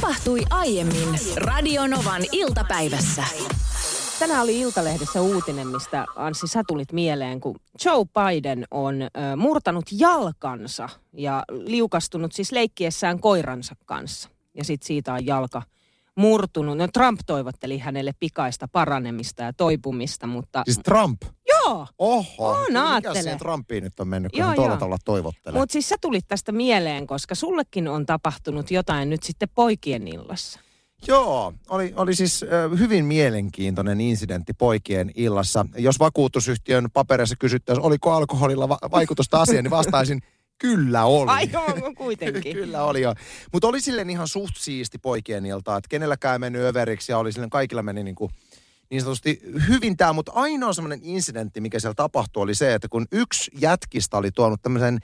Tapahtui aiemmin Radionovan iltapäivässä. Tänään oli Iltalehdessä uutinen, mistä Anssi sä tulit mieleen, kun Joe Biden on ö, murtanut jalkansa ja liukastunut siis leikkiessään koiransa kanssa. Ja sitten siitä on jalka murtunut. No Trump toivotteli hänelle pikaista paranemista ja toipumista, mutta... Siis Trump? Joo! Oho! On, siihen Trumpiin nyt on mennyt, kun Joo, hän tuolla joo. tavalla toivottelee? Mutta siis sä tulit tästä mieleen, koska sullekin on tapahtunut jotain nyt sitten poikien illassa. Joo, oli, oli siis äh, hyvin mielenkiintoinen incidentti poikien illassa. Jos vakuutusyhtiön papereissa kysyttäisiin, oliko alkoholilla va- vaikutusta asiaan, niin vastaisin, kyllä oli. Ai joo, kuitenkin. Kyllä oli jo. Mutta oli silleen ihan suht siisti poikien ilta, että kenelläkään ei mennyt överiksi ja oli silleen, kaikilla meni niin kuin niin sanotusti hyvin tämä, mutta ainoa semmoinen incidentti, mikä siellä tapahtui, oli se, että kun yksi jätkistä oli tuonut tämmöisen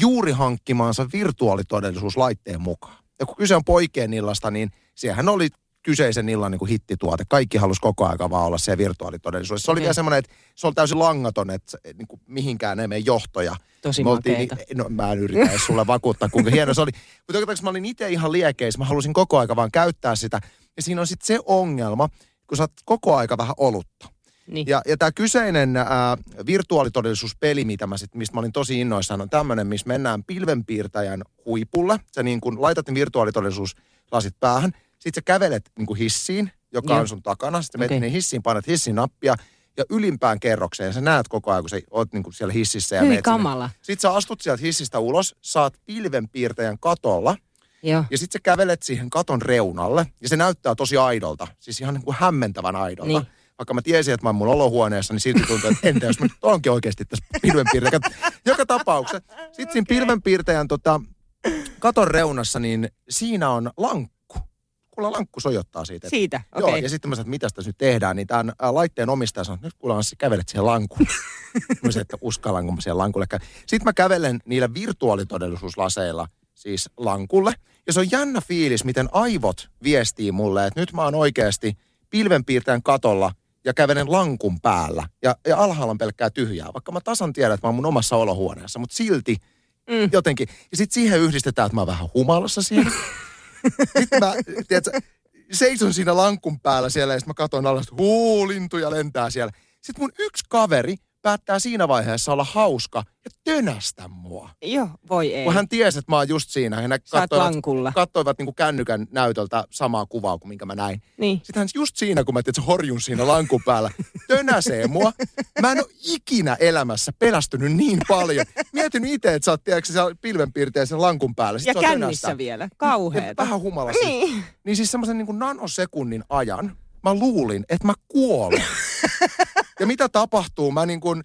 juuri hankkimaansa virtuaalitodellisuuslaitteen mukaan. Ja kun kyse on poikien illasta, niin siellähän oli kyseisen illan niin kuin hittituote. Kaikki halusi koko ajan vaan olla se virtuaalitodellisuudessa. Se oli Okei. vielä semmoinen, että se oli täysin langaton, että niin kuin mihinkään ei mene johtoja. Tosi Me oltiin makeeta. niin- No mä en yritä edes sulle vakuuttaa, kuinka hieno se oli. Mutta mä olin itse ihan liekeissä. Mä halusin koko aika vaan käyttää sitä. Ja siinä on sitten se ongelma, kun sä oot koko aika vähän olutta. Niin. Ja, ja tämä kyseinen ää, virtuaalitodellisuuspeli, mitä mä sit, mistä mä olin tosi innoissaan, on tämmöinen, missä mennään pilvenpiirtäjän huipulle. Sä niin kun laitat ne virtuaalitodellisuuslasit päähän, sit sä kävelet niin kuin hissiin, joka Joo. on sun takana. Sitten menet okay. hissiin, painat hissin nappia ja ylimpään kerrokseen. Sä näet koko ajan, kun sä oot niin kuin siellä hississä ja Hyi menet sinne. kamala. Sitten sä astut sieltä hissistä ulos, saat pilvenpiirtäjän katolla Joo. ja sitten sä kävelet siihen katon reunalle ja se näyttää tosi aidolta. Siis ihan niin kuin hämmentävän aidolta. Niin. Vaikka mä tiesin, että mä oon mun olohuoneessa, niin silti tuntuu, että entä jos mä nyt oonkin oikeasti tässä pilvenpiirtäjän. Joka tapauksessa. Sitten siinä pilvenpiirtäjän tota, katon reunassa, niin siinä on lankku. Kuulla lankku sojottaa siitä. että- Siitä, Joo, okei. ja sitten mä sanoin, että mitä tässä nyt tehdään, niin tämän ä, laitteen omistaja sanoi, että nyt kuule Anssi, kävelet siihen lankulle. mä sanoin, että uskallanko mä siihen lankulle. Sitten mä kävelen niillä virtuaalitodellisuuslaseilla siis lankulle. Ja se on jännä fiilis, miten aivot viestii mulle, että nyt mä oon oikeasti pilvenpiirtäjän katolla ja kävelen lankun päällä. Ja, ja alhaalla on pelkkää tyhjää, vaikka mä tasan tiedän, että mä oon mun omassa olohuoneessa, mutta silti Mm. jotenkin. Ja sitten siihen yhdistetään, että mä oon vähän humalassa siinä. sitten mä, tiedätkö, seison siinä lankun päällä siellä ja sitten mä katson alas, että huu, lintuja lentää siellä. Sitten mun yksi kaveri päättää siinä vaiheessa olla hauska ja tönästä mua. Joo, voi ei. Kun hän tiesi, että mä oon just siinä. Ja ne kattoivat, kattoivat niin kännykän näytöltä samaa kuvaa kuin minkä mä näin. Niin. Sitten hän just siinä, kun mä tiedät, horjun siinä lankun päällä, tönäsee mua. Mä en ole ikinä elämässä pelästynyt niin paljon. Mietin itse, että sä oot tiedätkö, siellä pilvenpiirteen sen lankun päällä. Sit Ja kännissä tönästä. vielä. Ja Kauheeta. vähän humalassa. Niin. Niin siis semmoisen niin nanosekunnin ajan mä luulin, että mä kuolen. ja mitä tapahtuu? Mä niin kuin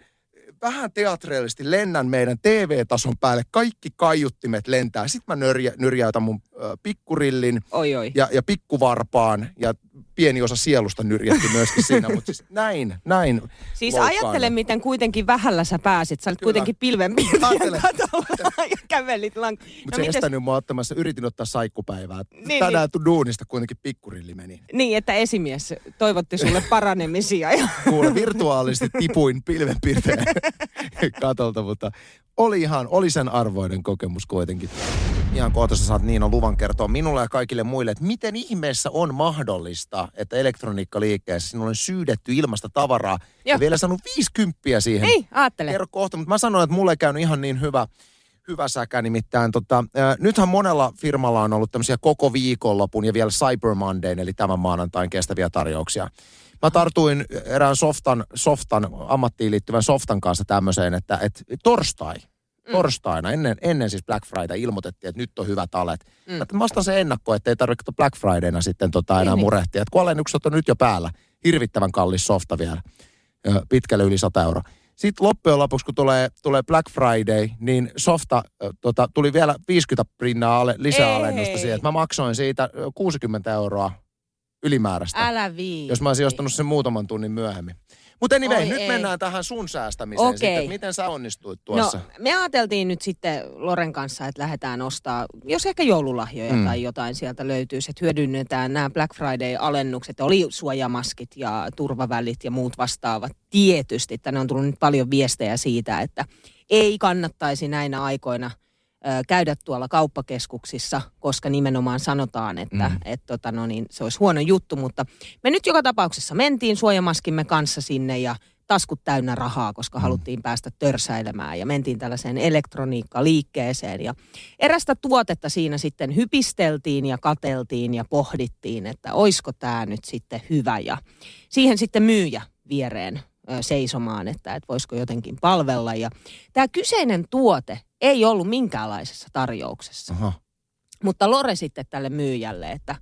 vähän teatreellisesti lennän meidän TV-tason päälle. Kaikki kaiuttimet lentää. Sitten mä nörjä, nyrjäytän mun pikkurillin Oi, oi. ja, ja pikkuvarpaan. Ja pieni osa sielusta nyrjähti myöskin siinä. Mutta siis näin, näin. Siis loukkaannut. ajattele, miten kuitenkin vähällä sä pääsit. Sä Kyllä. kuitenkin pilvenpiirtäjän katolla kävelit lank... Mutta se ei estänyt mua ottamassa. Yritin ottaa saikkupäivää. Niin, Tänään niin. duunista kuitenkin pikkurilli meni. Niin, että esimies toivotti sulle paranemisia. Ja... kuule virtuaalisesti tipuin pilvenpiirteen katolta, mutta oli ihan, oli sen arvoinen kokemus kuitenkin. Ihan kohta sä saat Niina luvan kertoa minulle ja kaikille muille, että miten ihmeessä on mahdollista, että elektroniikkaliikkeessä sinulle on syydetty ilmasta tavaraa ja Joo. vielä saanut 50 siihen. Niin, aattele. Kerro kohta, mutta mä sanoin, että mulle ei käynyt ihan niin hyvä, hyvä säkä. Nimittäin tota, ää, nythän monella firmalla on ollut tämmöisiä koko viikonlopun ja vielä Cyber Mondayn, eli tämän maanantain kestäviä tarjouksia. Mä tartuin erään softan, softan ammattiin liittyvän softan kanssa tämmöiseen, että, että torstai, torstaina, ennen, ennen siis Black Friday ilmoitettiin, että nyt on hyvät alet. Mm. Mm. Mä ostan sen ennakko, että ei tarvitse Black Fridayna sitten tota enää Niin, niin. murehtia. Että kun alennukset on nyt jo päällä, hirvittävän kallis softa vielä, pitkälle yli 100 euroa. Sitten loppujen lopuksi, kun tulee, tulee Black Friday, niin softa ö, tota, tuli vielä 50 prinnaa ale, lisäalennusta Ei. siihen. Että mä maksoin siitä ö, 60 euroa ylimääräistä, Älä vii. jos mä olisin ostanut sen muutaman tunnin myöhemmin. Mutta anyway, Oi nyt ei. mennään tähän sun säästämiseen Okei. sitten. Miten sä onnistuit tuossa? No, me ajateltiin nyt sitten Loren kanssa, että lähdetään ostaa, jos ehkä joululahjoja mm. Mm. tai jotain sieltä löytyisi, että hyödynnetään nämä Black Friday-alennukset. Oli suojamaskit ja turvavälit ja muut vastaavat. Tietysti, tänne on tullut nyt paljon viestejä siitä, että ei kannattaisi näinä aikoina käydä tuolla kauppakeskuksissa, koska nimenomaan sanotaan, että mm. et, tota, no niin, se olisi huono juttu. Mutta me nyt joka tapauksessa mentiin suojamaskimme kanssa sinne ja taskut täynnä rahaa, koska mm. haluttiin päästä törsäilemään ja mentiin tällaiseen elektroniikkaliikkeeseen. Ja erästä tuotetta siinä sitten hypisteltiin ja kateltiin ja pohdittiin, että oisko tämä nyt sitten hyvä. Ja siihen sitten myyjä viereen seisomaan, että, että voisiko jotenkin palvella. Ja tämä kyseinen tuote ei ollut minkäänlaisessa tarjouksessa. Aha. Mutta Lore sitten tälle myyjälle, että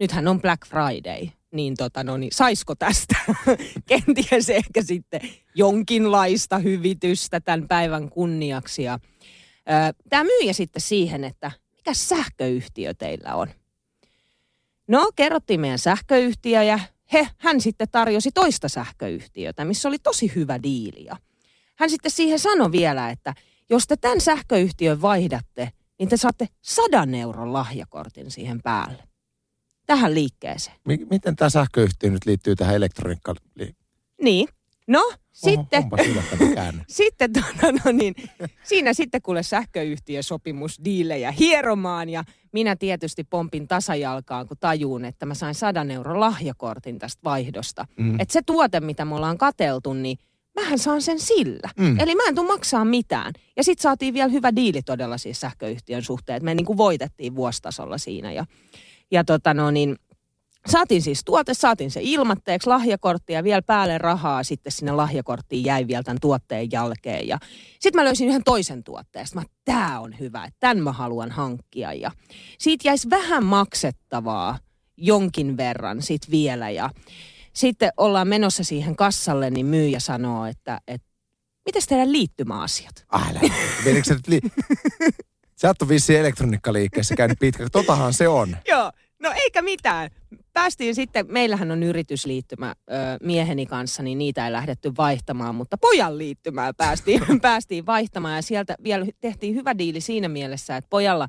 nythän on Black Friday, niin, tota, no, niin saisiko tästä kenties ehkä sitten jonkinlaista hyvitystä tämän päivän kunniaksi. Ja, tämä myyjä sitten siihen, että mikä sähköyhtiö teillä on. No, kerrottiin meidän sähköyhtiö ja he, hän sitten tarjosi toista sähköyhtiötä, missä oli tosi hyvä diili. Hän sitten siihen sanoi vielä, että jos te tämän sähköyhtiön vaihdatte, niin te saatte sadan euron lahjakortin siihen päälle. Tähän liikkeeseen. M- miten tämä sähköyhtiö nyt liittyy tähän elektroniikkaan? Niin. No, Oho, sitten, sitten tuota, no niin, siinä sitten kuule sähköyhtiösopimus diilejä hieromaan ja minä tietysti pompin tasajalkaan, kun tajuun, että mä sain sadan euron lahjakortin tästä vaihdosta. Mm. Että se tuote, mitä me ollaan kateltu, niin mähän saan sen sillä. Mm. Eli mä en tule maksaa mitään. Ja sitten saatiin vielä hyvä diili todella siis sähköyhtiön suhteen, että me niin kuin voitettiin vuostasolla siinä. Ja, ja tota no niin, Saatiin siis tuote, saatiin se ilmatteeksi, lahjakortti ja vielä päälle rahaa sitten sinne lahjakorttiin jäi vielä tämän tuotteen jälkeen. Ja sitten mä löysin yhden toisen tuotteen. Sitten mä, tää on hyvä, että tämän mä haluan hankkia. Ja siitä jäisi vähän maksettavaa jonkin verran sitten vielä. Ja sitten ollaan menossa siihen kassalle, niin myyjä sanoo, että, että mitäs teidän liittymäasiat? Älä, sä nyt li- Sä oot vissiin elektroniikkaliikkeessä käynyt pitkä. Totahan se on. Joo, no eikä mitään päästiin sitten, meillähän on yritysliittymä ö, mieheni kanssa, niin niitä ei lähdetty vaihtamaan, mutta pojan liittymää päästiin, päästiin vaihtamaan ja sieltä vielä tehtiin hyvä diili siinä mielessä, että pojalla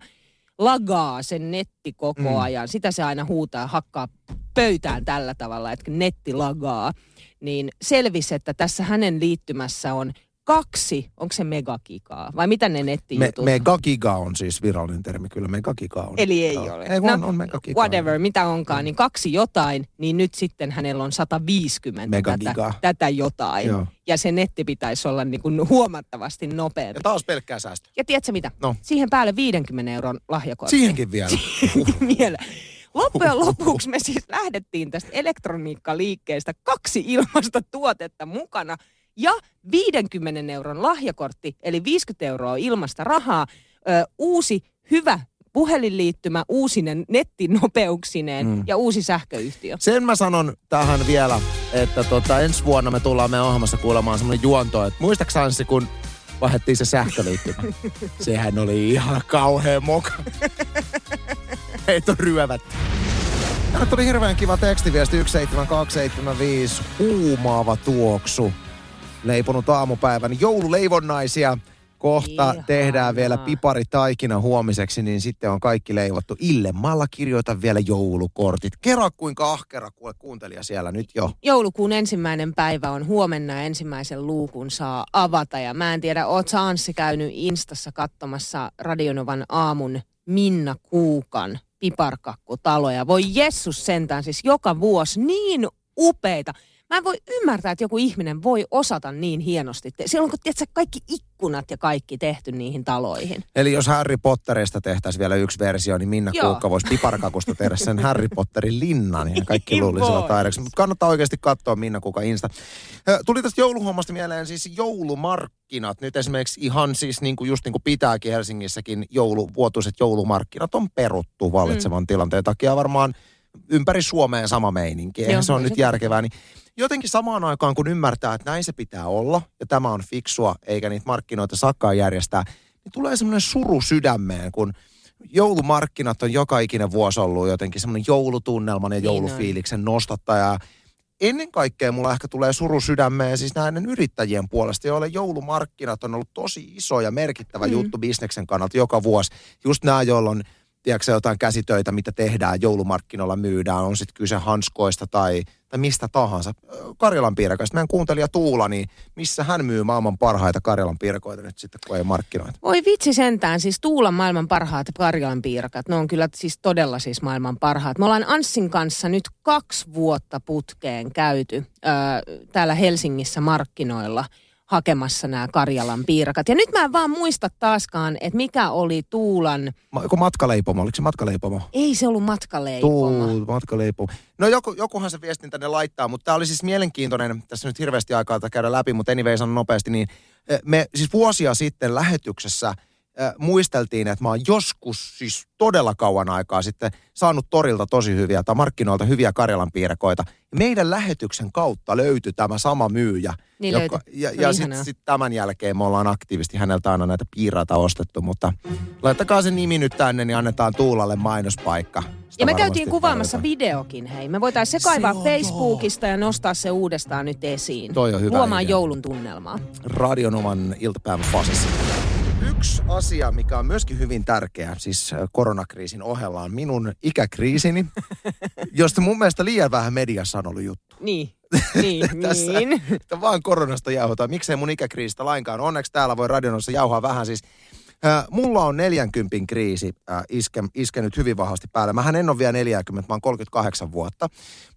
lagaa sen netti koko mm. ajan. Sitä se aina huutaa, hakkaa pöytään tällä tavalla, että netti lagaa. Niin selvisi, että tässä hänen liittymässä on kaksi, onko se megagigaa vai mitä ne nettijutut? Me, megagiga on siis virallinen termi, kyllä megagiga on. Eli ei Joo. ole. Ei, no, on, on megagiga. Whatever, mitä onkaan, niin kaksi jotain, niin nyt sitten hänellä on 150 tätä, tätä jotain. Joo. Ja se netti pitäisi olla niin kuin huomattavasti nopeampi. Ja taas pelkkää säästö. Ja tiedätkö mitä? No. Siihen päälle 50 euron lahjakortti. Siihenkin vielä. Siihenkin vielä. Loppujen lopuksi me siis lähdettiin tästä elektroniikkaliikkeestä kaksi ilmasta tuotetta mukana – ja 50 euron lahjakortti, eli 50 euroa ilmasta rahaa, ö, uusi hyvä puhelinliittymä uusinen nettinopeuksineen mm. ja uusi sähköyhtiö. Sen mä sanon tähän vielä, että tota, ensi vuonna me tullaan meidän ohjelmassa kuulemaan semmoinen juonto, että muistaakseni se, kun vaihdettiin se sähköliittymä. Sehän oli ihan kauhean moka. Heitä ryövät. Tänne tuli hirveän kiva tekstiviesti 17275. Huumaava tuoksu leiponut aamupäivän joululeivonnaisia. Kohta Ihana. tehdään vielä piparitaikina huomiseksi, niin sitten on kaikki leivottu. Illemmalla kirjoita vielä joulukortit. Kerro kuinka ahkera kuule kuuntelija siellä nyt jo. Joulukuun ensimmäinen päivä on huomenna ensimmäisen luukun saa avata. Ja mä en tiedä, oot sä Anssi käynyt Instassa katsomassa Radionovan aamun Minna Kuukan piparkakkutaloja. Voi Jessus sentään, siis joka vuosi niin upeita. Mä en voi ymmärtää, että joku ihminen voi osata niin hienosti. Silloin kun tiedät, kaikki ikkunat ja kaikki tehty niihin taloihin. Eli jos Harry Potterista tehtäisiin vielä yksi versio, niin Minna Joo. Kuukka voisi piparkakusta tehdä sen Harry Potterin linnan. Ja kaikki luulisivat taideksi. Mutta kannattaa oikeasti katsoa Minna Kuuka Insta. Tuli tästä jouluhommasta mieleen siis joulumarkkinat. Nyt esimerkiksi ihan siis niin kuin just niin kuin pitääkin Helsingissäkin joulu, vuotuiset joulumarkkinat on peruttu vallitsevan mm. tilanteen takia varmaan ympäri Suomeen sama meininki. Eihän se on nyt järkevää. Niin jotenkin samaan aikaan, kun ymmärtää, että näin se pitää olla, ja tämä on fiksua, eikä niitä markkinoita sakkaa järjestää, niin tulee semmoinen suru sydämeen, kun joulumarkkinat on joka ikinen vuosi ollut jotenkin semmoinen joulutunnelman ja niin joulufiiliksen nostattaja. Ennen kaikkea mulla ehkä tulee suru sydämeen siis näiden yrittäjien puolesta, joille joulumarkkinat on ollut tosi iso ja merkittävä mm. juttu bisneksen kannalta joka vuosi. Just nämä, joilla on tiedätkö, jotain käsitöitä, mitä tehdään joulumarkkinoilla myydään, on sitten kyse hanskoista tai, tai mistä tahansa. Karjalan piirakoista. Meidän kuuntelija Tuula, niin missä hän myy maailman parhaita Karjalan piirakoita nyt sitten, kun ei markkinoita? Voi vitsi sentään, siis Tuulan maailman parhaat Karjalan piirakat. Ne on kyllä siis todella siis maailman parhaat. Me ollaan Anssin kanssa nyt kaksi vuotta putkeen käyty öö, täällä Helsingissä markkinoilla – hakemassa nämä Karjalan piirakat. Ja nyt mä en vaan muista taaskaan, että mikä oli Tuulan... Ma, joku matkaleipomo, oliko se matkaleipomo? Ei se ollut matkaleipomo. Tuu, matkaleipomo. No joku, jokuhan se viestin tänne laittaa, mutta tämä oli siis mielenkiintoinen, tässä nyt hirveästi aikaa käydä läpi, mutta anyway sanon nopeasti, niin eh, me siis vuosia sitten lähetyksessä – äh, muisteltiin, että mä oon joskus siis todella kauan aikaa sitten saanut torilta tosi hyviä tai markkinoilta hyviä Karjalan piirakoita. Meidän lähetyksen kautta löytyi tämä sama myyjä. Niin joka, ja ja sitten sit tämän jälkeen me ollaan aktiivisesti häneltä aina näitä piiraita ostettu, mutta laittakaa se nimi nyt tänne, niin annetaan Tuulalle mainospaikka. Sitä ja me käytiin kuvaamassa tarvitaan. videokin, hei. Me voitaisiin se kaivaa se Facebookista joo. ja nostaa se uudestaan nyt esiin. Toi on hyvä Luomaan idea. joulun tunnelmaa. Radionoman iltapäivän fasissa. Yksi asia, mikä on myöskin hyvin tärkeä, siis koronakriisin ohella, on minun ikäkriisini, josta mun mielestä liian vähän mediassa on ollut juttu. Niin, niin, Tässä, niin. Että vaan koronasta jauhotaan. Miksei mun ikäkriisistä lainkaan? Onneksi täällä voi radionossa jauhaa vähän siis. Mulla on 40 kriisi iske, iskenyt hyvin vahvasti päälle. Mähän en ole vielä 40, mä oon 38 vuotta.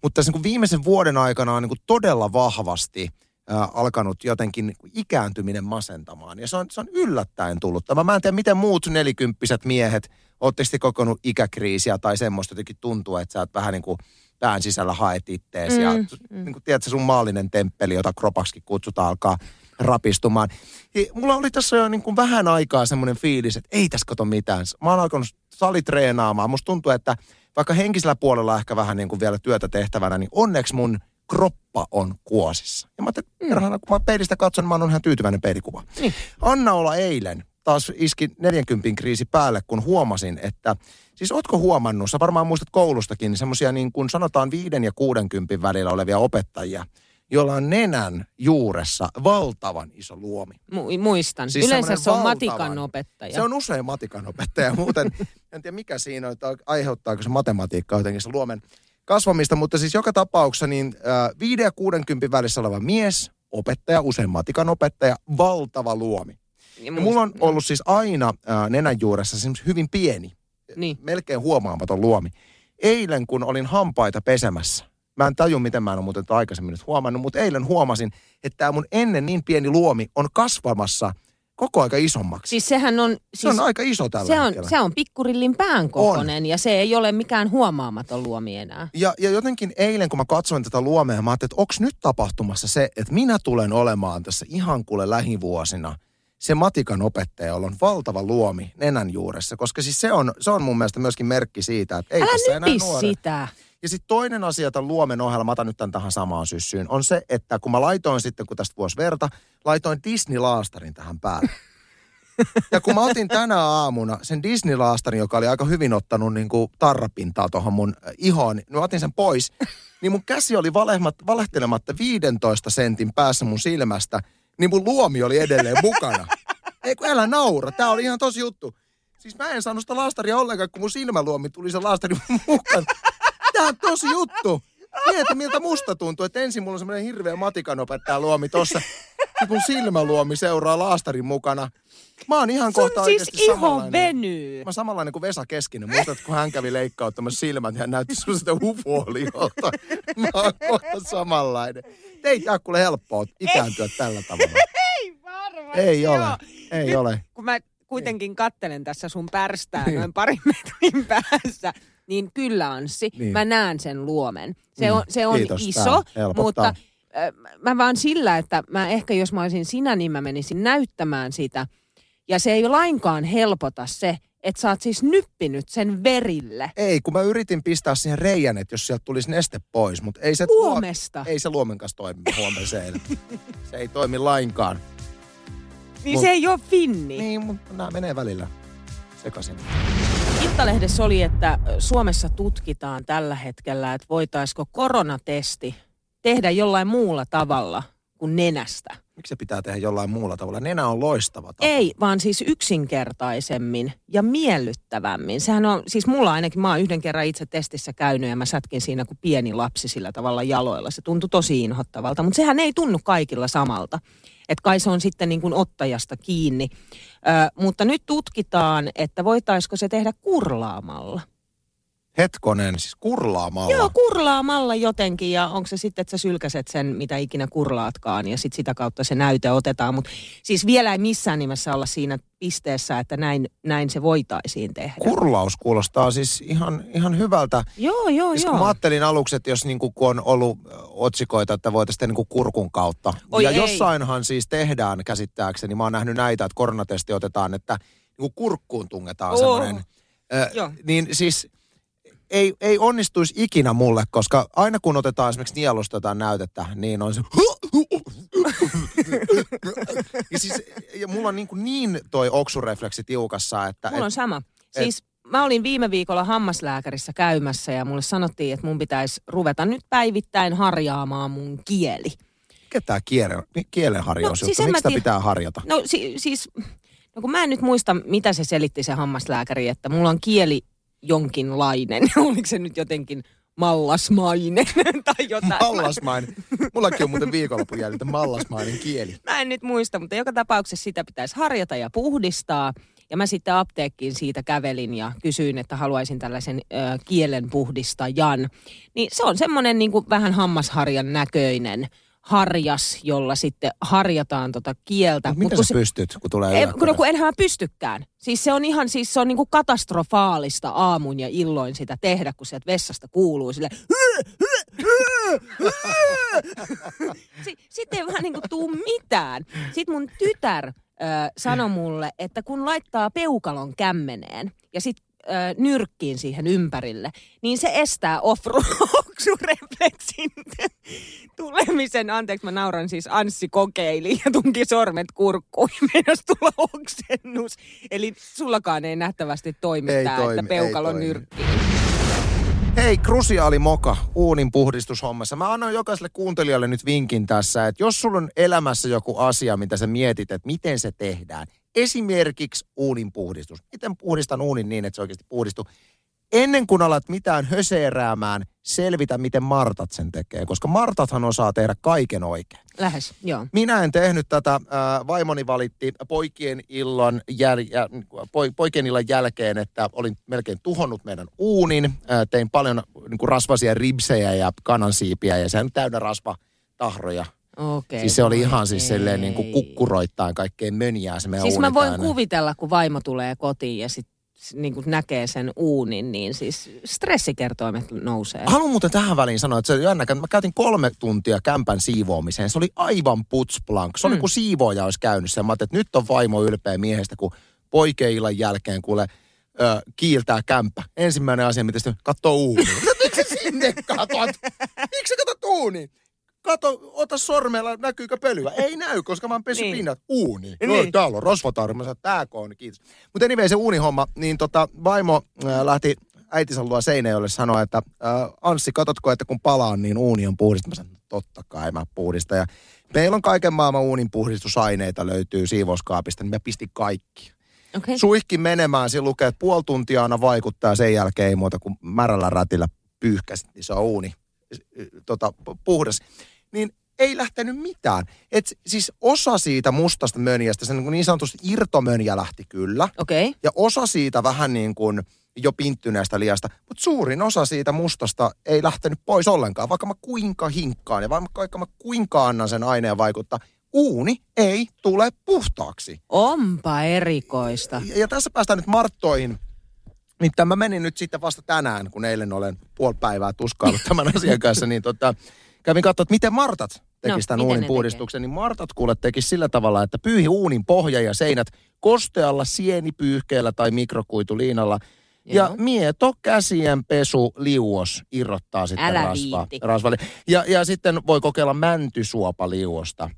Mutta tässä niin kuin viimeisen vuoden aikana on niin kuin todella vahvasti – alkanut jotenkin ikääntyminen masentamaan. Ja se on, se on yllättäen tullut. Tämä mä en tiedä, miten muut nelikymppiset miehet, ootte sitten kokonut ikäkriisiä tai semmoista jotenkin tuntuu, että sä oot vähän niin kuin pään sisällä haet ittees. Mm, ja mm. Niin kuin, tiedätkö, sun maallinen temppeli, jota kropaksi kutsutaan, alkaa rapistumaan. Ja mulla oli tässä jo niin kuin vähän aikaa semmoinen fiilis, että ei tässä kato mitään. Mä oon alkanut salitreenaamaan. Musta tuntuu, että vaikka henkisellä puolella ehkä vähän niin kuin vielä työtä tehtävänä, niin onneksi mun kroppa on kuosissa. Ja mä ajattelin, mm. Erhana, kun mä peilistä katson, mä oon ihan tyytyväinen peilikuva. Niin. Anna olla eilen taas iski 40 kriisi päälle, kun huomasin, että Siis ootko huomannut, sä varmaan muistat koulustakin, semmoisia niin kuin sanotaan 5 ja 60 välillä olevia opettajia, jolla on nenän juuressa valtavan iso luomi. Mu- muistan. Siis Yleensä se on valtavan, matikan opettaja. Se on usein matikan opettaja. Muuten en tiedä mikä siinä on, että aiheuttaako se matematiikka jotenkin se luomen kasvamista, mutta siis joka tapauksessa niin äh, 5 ja 60 välissä oleva mies, opettaja, usein matikan opettaja, valtava luomi. Ja, ja mulla on ollut siis aina äh, nenän juuressa hyvin pieni, niin. melkein huomaamaton luomi. Eilen kun olin hampaita pesemässä, mä en taju, miten mä en ole muuten aikaisemmin nyt huomannut, mutta eilen huomasin, että tämä mun ennen niin pieni luomi on kasvamassa – koko aika isommaksi. Siis sehän on... Siis se on aika iso tällä se on, hetkellä. Se on pikkurillin pään kokoinen ja se ei ole mikään huomaamaton luomi enää. Ja, ja jotenkin eilen, kun mä katsoin tätä luomea, mä ajattelin, että onko nyt tapahtumassa se, että minä tulen olemaan tässä ihan kuule lähivuosina se matikan opettaja, jolla on valtava luomi nenän juuressa. Koska siis se on, se on mun mielestä myöskin merkki siitä, että ei Älä tässä enää nuore. sitä. Ja sitten toinen asia tämän luomen ohella, mä otan nyt tämän tähän samaan syssyyn, on se, että kun mä laitoin sitten, kun tästä vuosi verta, laitoin Disney-laastarin tähän päälle. Ja kun mä otin tänä aamuna sen Disney-laastarin, joka oli aika hyvin ottanut niin kuin tarrapintaa tuohon mun äh, ihoon, niin mä otin sen pois. Niin mun käsi oli valehtelematta 15 sentin päässä mun silmästä, niin mun luomi oli edelleen mukana. Ei kun älä naura, tää oli ihan tosi juttu. Siis mä en saanut sitä laastaria ollenkaan, kun mun silmäluomi tuli se laastari mukaan. Tää on tosi juttu. Mieti, miltä musta tuntuu, että ensin mulla on semmoinen hirveä matikanopettaja luomi tossa. Sitten mun silmäluomi seuraa laastarin mukana. Mä oon ihan Sun kohta siis iho venyy. Mä samanlainen kuin Vesa Keskinen. Muistat, kun hän kävi leikkauttamassa silmät ja hän näytti sitä ufooliolta. Mä oon kohta samanlainen. Ei tää kuule helppoa ikääntyä ei. tällä tavalla. Ei varmaan. Ei ole. Ei Nyt, ole. Kun mä kuitenkin kattelen tässä sun pärstää niin. noin parin metrin päässä, niin kyllä Anssi, niin. mä näen sen luomen. Se mm. on, se on Kiitos, iso, mutta mä vaan sillä, että mä ehkä jos mä olisin sinä, niin mä menisin näyttämään sitä. Ja se ei lainkaan helpota se, että sä oot siis nyppinyt sen verille. Ei, kun mä yritin pistää siihen reijän, että jos sieltä tulisi neste pois, mutta ei se... Luomesta. Luo, ei se luomen kanssa toimi huomiseen. se ei toimi lainkaan. Niin Mut, se ei ole finni. Niin, mutta nämä menee välillä sekaisin. Iltalehdessä oli, että Suomessa tutkitaan tällä hetkellä, että voitaisiko koronatesti tehdä jollain muulla tavalla kuin nenästä. Miksi se pitää tehdä jollain muulla tavalla? Nenä on loistava tapa. Ei, vaan siis yksinkertaisemmin ja miellyttävämmin. Sehän on, siis mulla ainakin, mä oon yhden kerran itse testissä käynyt ja mä sätkin siinä kuin pieni lapsi sillä tavalla jaloilla. Se tuntui tosi inhottavalta, mutta sehän ei tunnu kaikilla samalta. Että kai se on sitten niin kuin ottajasta kiinni. Ö, mutta nyt tutkitaan, että voitaisiko se tehdä kurlaamalla. Hetkonen, siis kurlaamalla. Joo, kurlaamalla jotenkin ja onko se sitten, että sä sylkäset sen, mitä ikinä kurlaatkaan ja sitten sitä kautta se näyte otetaan. Mutta siis vielä ei missään nimessä olla siinä pisteessä, että näin, näin se voitaisiin tehdä. Kurlaus kuulostaa siis ihan, ihan hyvältä. joo, joo, Siis joo. mä ajattelin aluksi, että jos niinku, kun on ollut ö, otsikoita, että voitaisiin tehdä niinku kurkun kautta. Oi ja ei. jossainhan siis tehdään käsittääkseni, mä oon nähnyt näitä, että koronatesti otetaan, että niinku kurkkuun tungetaan Oh. semmoinen. Ö, Joo. niin siis ei, ei onnistuisi ikinä mulle, koska aina kun otetaan esimerkiksi nielusta jotain näytettä, niin on se... ja siis ja mulla on niin, kuin niin toi oksurefleksi tiukassa, että... Mulla on sama. Siis mä olin viime viikolla hammaslääkärissä käymässä ja mulle sanottiin, että mun pitäisi ruveta nyt päivittäin harjaamaan mun kieli. mikä tämä kielen, kielenharjaus No, no, siis Miksi sitä tiedä. pitää harjata? No si- siis, no kun mä en nyt muista, mitä se selitti se hammaslääkäri, että mulla on kieli jonkinlainen. Oliko se nyt jotenkin mallasmainen tai jotain? Mallasmainen. Mullakin on muuten viikonlopun jäljiltä mallasmainen kieli. Mä en nyt muista, mutta joka tapauksessa sitä pitäisi harjata ja puhdistaa. Ja mä sitten apteekkiin siitä kävelin ja kysyin, että haluaisin tällaisen ö, kielen puhdistajan. Niin se on semmoinen niin kuin vähän hammasharjan näköinen harjas, jolla sitten harjataan tota kieltä. Mut Mut miten kun sä pystyt, kun tulee ei, yökö? kun, no, kun enhän mä pystykään. Siis se on ihan siis se on niinku katastrofaalista aamun ja illoin sitä tehdä, kun sieltä vessasta kuuluu sille. Si- Sitten ei vähän niinku tuu mitään. Sitten mun tytär ö, sanoi mulle, että kun laittaa peukalon kämmeneen ja sitten nyrkkiin siihen ympärille, niin se estää off-refleksin tulemisen. Anteeksi, mä nauran siis Anssi kokeili ja tunki sormet kurkkuun ja meinas tulla oksennus. Eli sullakaan ei nähtävästi toimi Ei tämä, toimi, että peukalo toimi. nyrkkiin. Hei, krusiaali moka uunin puhdistushommassa. Mä annan jokaiselle kuuntelijalle nyt vinkin tässä, että jos sulla on elämässä joku asia, mitä sä mietit, että miten se tehdään. Esimerkiksi uunin puhdistus. Miten puhdistan uunin niin, että se oikeasti puhdistuu. Ennen kuin alat mitään höseeräämään, selvitä, miten Martat sen tekee. Koska Martathan osaa tehdä kaiken oikein. Lähes, joo. Minä en tehnyt tätä. Ää, vaimoni valitti poikien illan, jäl, jä, poi- poikien illan jälkeen, että olin melkein tuhonnut meidän uunin. Ää, tein paljon niin kuin rasvasia ribsejä ja kanansiipiä ja sehän täynnä rasvatahroja. Okei. Siis se oli ihan siis silleen niin kuin kukkuroittain kaikkeen mönjää se meidän Siis mä voin täynnä. kuvitella, kun vaimo tulee kotiin ja sitten niin kuin näkee sen uunin, niin siis stressikertoimet nousee. Haluan muuten tähän väliin sanoa, että se on jännä, että mä käytin kolme tuntia kämpän siivoamiseen. Se oli aivan putsblank. Se oli Mm. kuin siivooja olisi käynyt sen. Mä että nyt on vaimo ylpeä miehestä, kun poikien illan jälkeen kuule ö, kiiltää kämppä. Ensimmäinen asia, mitä sitten katsoo uuni. Miksi sinne katot? Miksi sä katot uuni? Kato, ota sormella, näkyykö pölyä? Ei näy, koska mä oon pessyt Niin. niin. pinnat. Uuni. Niin. Niin. No, täällä on. Mä sanoin, tääkö on, kiitos. Mutta anyway, se uunihomma, niin tota, vaimo äh, lähti äitinsä luo Seinäjoelle sanoa, että äh, Anssi, katotko, että kun palaan, niin uuni on puhdistunut. Mä sanoin, totta kai mä puhdistan. Ja meillä on kaiken maailman uunin puhdistusaineita löytyy siivouskaapista, niin mä pistin kaikki. Okay. Suihki menemään, siinä lukee, että puoli tuntia aina vaikuttaa, sen jälkeen ei muuta kuin märällä rätillä pyyhkäsit, niin se on uuni tota, puhdas. Niin ei lähtenyt mitään. Et siis osa siitä mustasta mönjästä, se niin sanotusti irtomönjä lähti kyllä. Okay. Ja osa siitä vähän niin kuin jo pinttyneestä liasta. Mutta suurin osa siitä mustasta ei lähtenyt pois ollenkaan. Vaikka mä kuinka hinkkaan ja vaikka mä kuinka annan sen aineen vaikuttaa, uuni ei tule puhtaaksi. Onpa erikoista. Ja, ja tässä päästään nyt Marttoihin. Nimittäin mä menin nyt sitten vasta tänään, kun eilen olen puoli päivää tuskaillut tämän asian kanssa, niin tota, kävin katsoa, että miten Martat tekisi No, tämän uunin puhdistuksen. Niin Martat kuule teki sillä tavalla, että pyyhi uunin pohja ja seinät kostealla sienipyyhkeellä tai mikrokuituliinalla. Ja Joo. mieto käsien pesu liuos irrottaa sitten Älä rasva, viitti. rasva. Ja, ja sitten voi kokeilla mäntysuopaliuosta.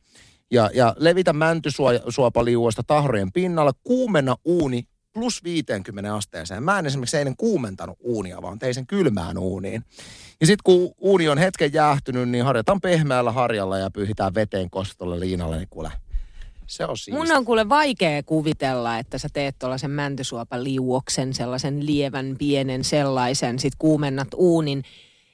Ja, ja levitä mäntysuopaliuosta tahrojen pinnalla, kuumenna uuni plus 50 asteeseen. Mä en esimerkiksi eilen kuumentanut uunia, vaan tein sen kylmään uuniin. Ja sitten kun uuni on hetken jäähtynyt, niin harjataan pehmeällä harjalla ja pyyhitään veteen kostolle liinalle, niin kuule, se on siistiä. Mun on kuule vaikea kuvitella, että sä teet tuollaisen mäntysuopaliuoksen, sellaisen lievän pienen sellaisen, sit kuumennat uunin.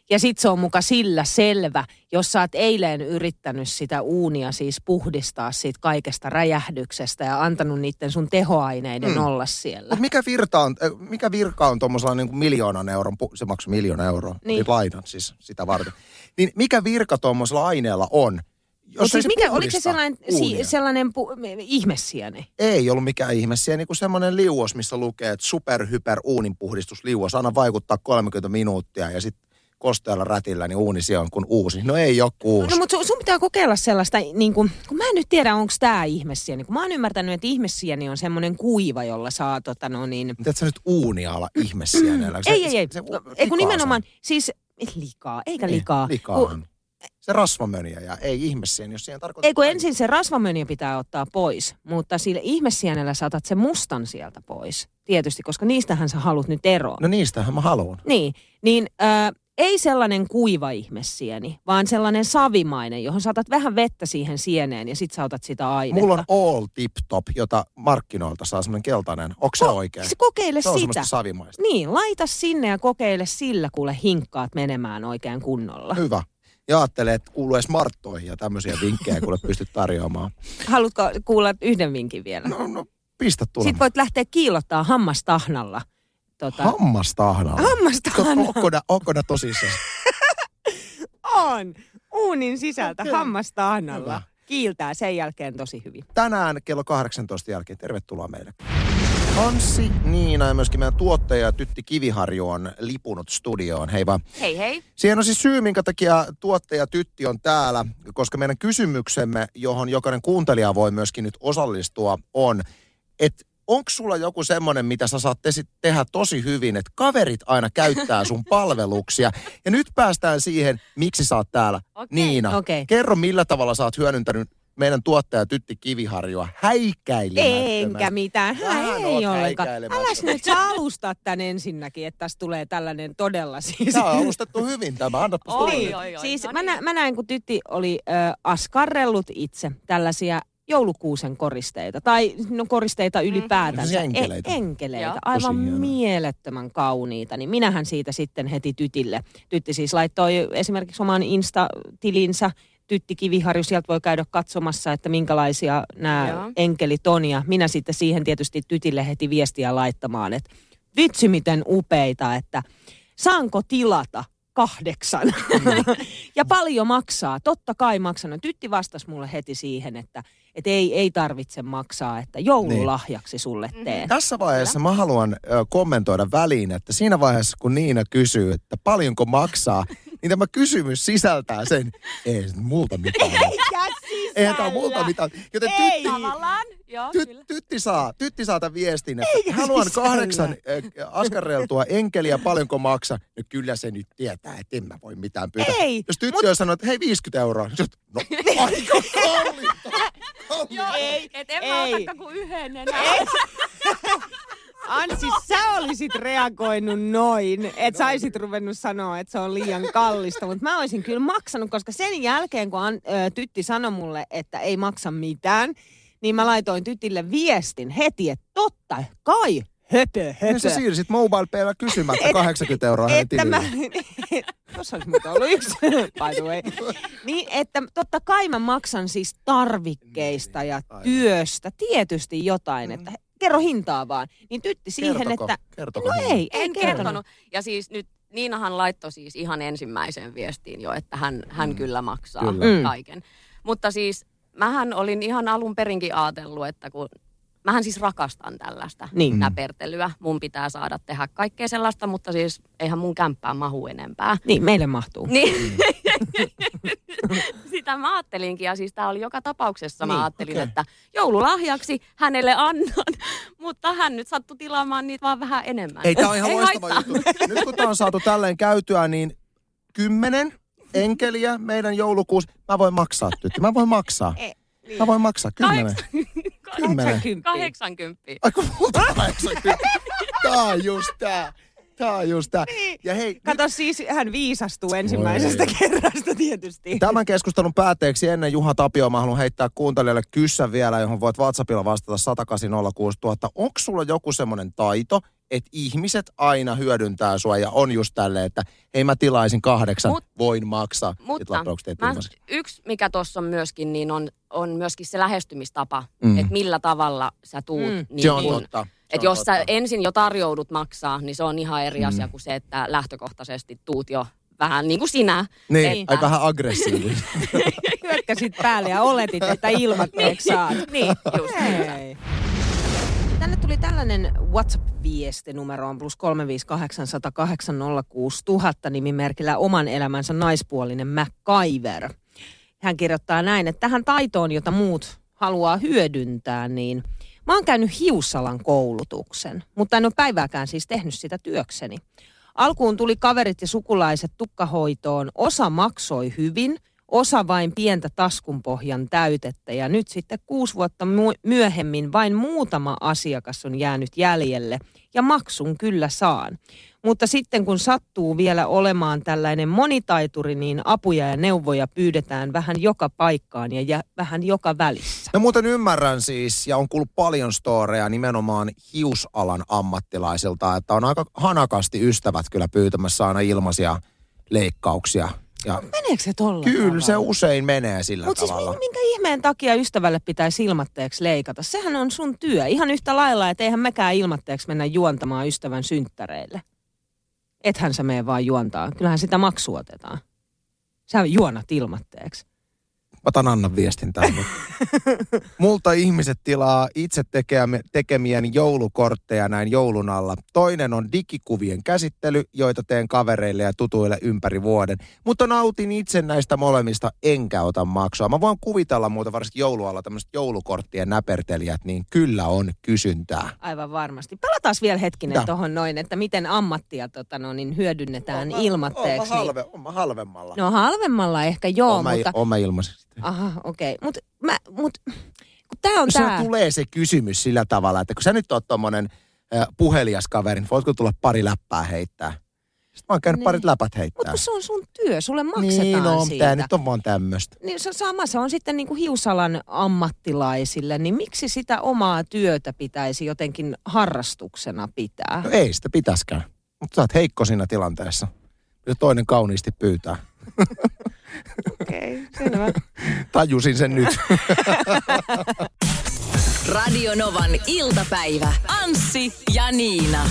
Ja sit se on muka sillä selvä, jos sä oot eilen yrittänyt sitä uunia siis puhdistaa siitä kaikesta räjähdyksestä ja antanut niiden sun tehoaineiden Mm. olla siellä. Mut mikä, virta on, äh, mikä virka on tuommoisella niin kuin miljoonan euron, se maksoi miljoona euroa, Niin. lainan siis sitä varten. Niin mikä virka tuommoisella aineella on? Jos Mut siis se mikä, oliko se sellainen, si, sellainen pu, ihmessieni? Ei ollut mikään ihme. Siellä niin kuin semmoinen liuos, missä lukee, että superhyper uuninpuhdistusliuos. Anna vaikuttaa 30 minuuttia ja sitten kostealla rätillä, niin uuni siellä on kuin uusi. No ei ole uusi. No mutta sun, sun pitää kokeilla sellaista, niin kun, kun mä en nyt tiedä, onko tämä ihmessieni. Kun mä oon ymmärtänyt, että ihmessieni on semmoinen kuiva, jolla saa tota no niin... Mitä sä nyt uunia ihmessienellä? Se- ei, ei, ei. se- se- ei kun nimenomaan, siis likaa, eikä se. likaa. Niin, likaa. Kun, Se rasvamöniä ja ei ihmessieni, jos siihen tarkoittaa... ei kun ensin se rasvamöniä pitää ottaa pois, mutta sillä ihmessienellä saatat sen mustan sieltä pois. Tietysti, koska niistähän sä haluat nyt eroon. No niistähän mä haluan. Niin, niin äh, ei sellainen kuiva ihmessieni, vaan sellainen savimainen, johon saatat vähän vettä siihen sieneen ja sit sä otat sitä ainetta. Mulla on all tip top, jota markkinoilta saa semmoinen keltainen. Onko se oikein? Se kokeile Se on sitä. savimaista. Niin, laita sinne ja kokeile sillä, kuule hinkkaat menemään oikein kunnolla. Hyvä. Ja ajattelee, että kuuluu edes Marttoihin ja tämmöisiä vinkkejä, kuule pystyt tarjoamaan. Haluatko kuulla yhden vinkin vielä? No, no pistä tulemaan. Sitten voit lähteä kiilottaa hammastahnalla. Tota, Hammastahnalla. hammastahnalla. Onko nää tosissaan? on. Uunin sisältä Okei. hammastahnalla. Hyvä. Kiiltää sen jälkeen tosi hyvin. Tänään kello 18 jälkeen. Tervetuloa meille. Hanssi, Niina ja myöskin meidän tuottaja Tytti Kiviharju on lipunut studioon. Hei vaan. Hei hei. Siihen on siis syy, minkä takia tuottaja Tytti on täällä, koska meidän kysymyksemme, johon jokainen kuuntelija voi myöskin nyt osallistua, on, että onko sulla joku semmoinen, mitä sä saat te- tehdä tosi hyvin, että kaverit aina käyttää sun palveluksia. Ja nyt päästään siihen, miksi sä oot täällä. Okei. Niina, Okei. kerro millä tavalla sä oot hyödyntänyt meidän tuottaja Tytti Kiviharjua häikäilemättömästi. Enkä mitään. Vähän ei ollenkaan. Äläs nyt sä alustaa tän ensinnäkin, että tästä tulee tällainen todella siis... Tämä on alustettu hyvin tämä. Anna Oi, oi, oi. Siis No mä, niin. nä, mä näin, kun tytti oli ö, askarrellut itse tällaisia joulukuusen koristeita, tai no koristeita ylipäätänsä. Siis enkeleitä. E- enkeleitä, Joo. aivan mielettömän kauniita. Niin minähän siitä sitten heti tytille. Tytti siis laittoi esimerkiksi oman Insta-tilinsä, Tytti Kiviharju, sieltä voi käydä katsomassa, että minkälaisia nämä Joo. enkelit on. Ja minä sitten siihen tietysti tytille heti viestiä laittamaan, että vitsi miten upeita, että saanko tilata kahdeksan. ja paljon maksaa. Totta kai maksan. No, tytti vastasi mulle heti siihen, että, että ei, ei tarvitse maksaa, että joululahjaksi sulle teen. Tässä vaiheessa mä haluan ö, kommentoida väliin, että siinä vaiheessa kun Niina kysyy, että paljonko maksaa, niin tämä kysymys sisältää sen, ei se multa mitään. Eikä Eihän tämä multa mitään. Joten Ei. tytti, Tavallaan, joo, ty, kyllä. tytti, saa, tytti saa tämän viestin, että haluan sisällä. kahdeksan ö, askarreltua enkeliä, paljonko maksaa. No kyllä se nyt tietää, että en mä voi mitään pyytää. Ei, Jos tytti on sanonut, että hei 50 euroa, niin no aika kalliita. Joo, Ei, et en ei. mä otakaan kuin yhden enää. Ansi, sä olisit reagoinut noin, että sä olisit ruvennut sanoa, että se on liian kallista, mutta mä olisin kyllä maksanut, koska sen jälkeen, kun an, ö, tytti sanoi mulle, että ei maksa mitään, niin mä laitoin tytille viestin heti, että totta kai, höpö, höpö. Niin sä siirsit mobile kysymättä 80 euroa että mä, tuossa olisi muuten ollut yksi, by the way. Niin, että totta kai mä maksan siis tarvikkeista ja Aivan. työstä tietysti jotain, että kerro hintaa vaan. Niin tytti siihen, Kertoko, että kertoko no ei, En kertonut. kertonut. Ja siis nyt Niinahan laittoi siis ihan ensimmäiseen viestiin jo, että hän, hän kyllä maksaa Kyllä. Mm. kaiken. Mutta siis mähän olin ihan alun perinkin ajatellut, että kun mähän siis rakastan tällaista Niin. Mm. näpertelyä. Mun pitää saada tehdä kaikkea sellaista, mutta siis eihän mun kämppään mahu enempää. Niin, meille mahtuu. Niin. Sitä mä ajattelinkin ja siis tää oli joka tapauksessa Niin, mä ajattelin, okei. että joululahjaksi hänelle annan, mutta hän nyt sattui tilaamaan niitä vaan vähän enemmän. Ei, tämä on ihan loistava haittaa. juttu. Nyt kun tämä on saatu tälleen käytyä, niin kymmenen enkeliä meidän joulukuussa. Mä voin maksaa, tyttö. Mä voin maksaa. Ei, niin. Mä voin maksaa kymmenen. Kymmenen. 80. 80. Ai kun multa 80. Tää on just tää. Tää on just tää. Ja hei, nyt Kato siis, hän viisastuu ensimmäisestä kerrasta tietysti. Tämän keskustelun päätteeksi ennen Juha Tapio mä haluan heittää kuuntelijalle kyssä vielä, johon voit WhatsAppilla vastata 180 000. Onko sulla joku semmoinen taito, että ihmiset aina hyödyntää sua ja on just tälleen, että hei mä tilaisin kahdeksan, Mut- voin maksaa. Mutta mä, yksi, mikä tuossa on myöskin, niin on, on myöskin se lähestymistapa, Mm. että millä tavalla sä tuut. Mm. Niin Se on kun- totta. Se Et on jos totta. sä ensin jo tarjoudut maksaa, niin se on ihan eri Mm. asia kuin se, että lähtökohtaisesti tuut jo vähän niin kuin sinä. Niin, että- aika vähän aggressiivinen. Hyökkäsit päälle ja oletit, että ilmatteeksi saat. Niin, Just Hei. Tänne tuli tällainen WhatsApp-viesti numeroon plus 358806000 nimimerkillä oman elämänsä naispuolinen MacGyver. Hän kirjoittaa näin, että tähän taitoon, jota muut haluaa hyödyntää, niin mä oon käynyt hiussalan koulutuksen, mutta en ole päivääkään siis tehnyt sitä työkseni. Alkuun tuli kaverit ja sukulaiset tukkahoitoon, osa maksoi hyvin, osa vain pientä taskunpohjan täytettä ja nyt sitten kuusi vuotta myöhemmin vain muutama asiakas on jäänyt jäljelle ja maksun kyllä saan. Mutta sitten kun sattuu vielä olemaan tällainen monitaituri, niin apuja ja neuvoja pyydetään vähän joka paikkaan ja vähän joka välissä. Mä muuten ymmärrän siis, ja on kuullut paljon storeja nimenomaan hiusalan ammattilaisilta, että on aika hanakasti ystävät kyllä pyytämässä aina ilmaisia leikkauksia. Ja Meneekö se tolla kyllä se tavalla? usein menee sillä Mutta siis tavalla. min- minkä ihmeen takia ystävälle pitäisi ilmatteeksi leikata? Sehän on sun työ. Ihan yhtä lailla, että eihän mekään ilmatteeksi mennä juontamaan ystävän synttäreille. Ethän sä mene vaan juontaa. Kyllähän sitä maksua otetaan. Sä juonat ilmatteeksi. Mä otan Annan viestin tänne. Multa ihmiset tilaa itse tekemiäni joulukortteja näin joulun alla. Toinen on digikuvien käsittely, joita teen kavereille ja tutuille ympäri vuoden. Mutta nautin itse näistä molemmista, enkä ota maksua. Mä voin kuvitella muuta varsinkin joulualla tämmöiset joulukorttien näpertelijät, niin kyllä on kysyntää. Aivan varmasti. Palataan vielä hetkinen tuohon noin, että miten ammattia tota, no, niin hyödynnetään ilmatteeksi. Oon mä, niin- halve, oon mä halvemmalla. No halvemmalla ehkä joo, oon, mä, mutta... oon mä ilmaiseksi. Aha, okei. Okay. Mutta mut, kun tää on tää... tulee se kysymys sillä tavalla, että kun sä nyt oot tommonen äh, puhelias kaveri, niin voitko tulla pari läppää heittää? Sitten mä oon käynyt Niin. parit läpät Mutta heittää. kun se on sun työ, sulle maksetaan niin, no, siitä. tää nyt on vaan tämmöstä. Niin se sama se on sitten niin kuin hiusalan ammattilaisille, niin miksi sitä omaa työtä pitäisi jotenkin harrastuksena pitää? No ei sitä pitäskään. Mutta sä oot heikko siinä tilanteessa. Ja toinen kauniisti pyytää. Okei, okay, selvä. Tajusin sen nyt. Radio Novan iltapäivä. Anssi ja Niina.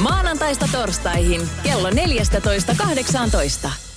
Maanantaista torstaihin kello 14.18.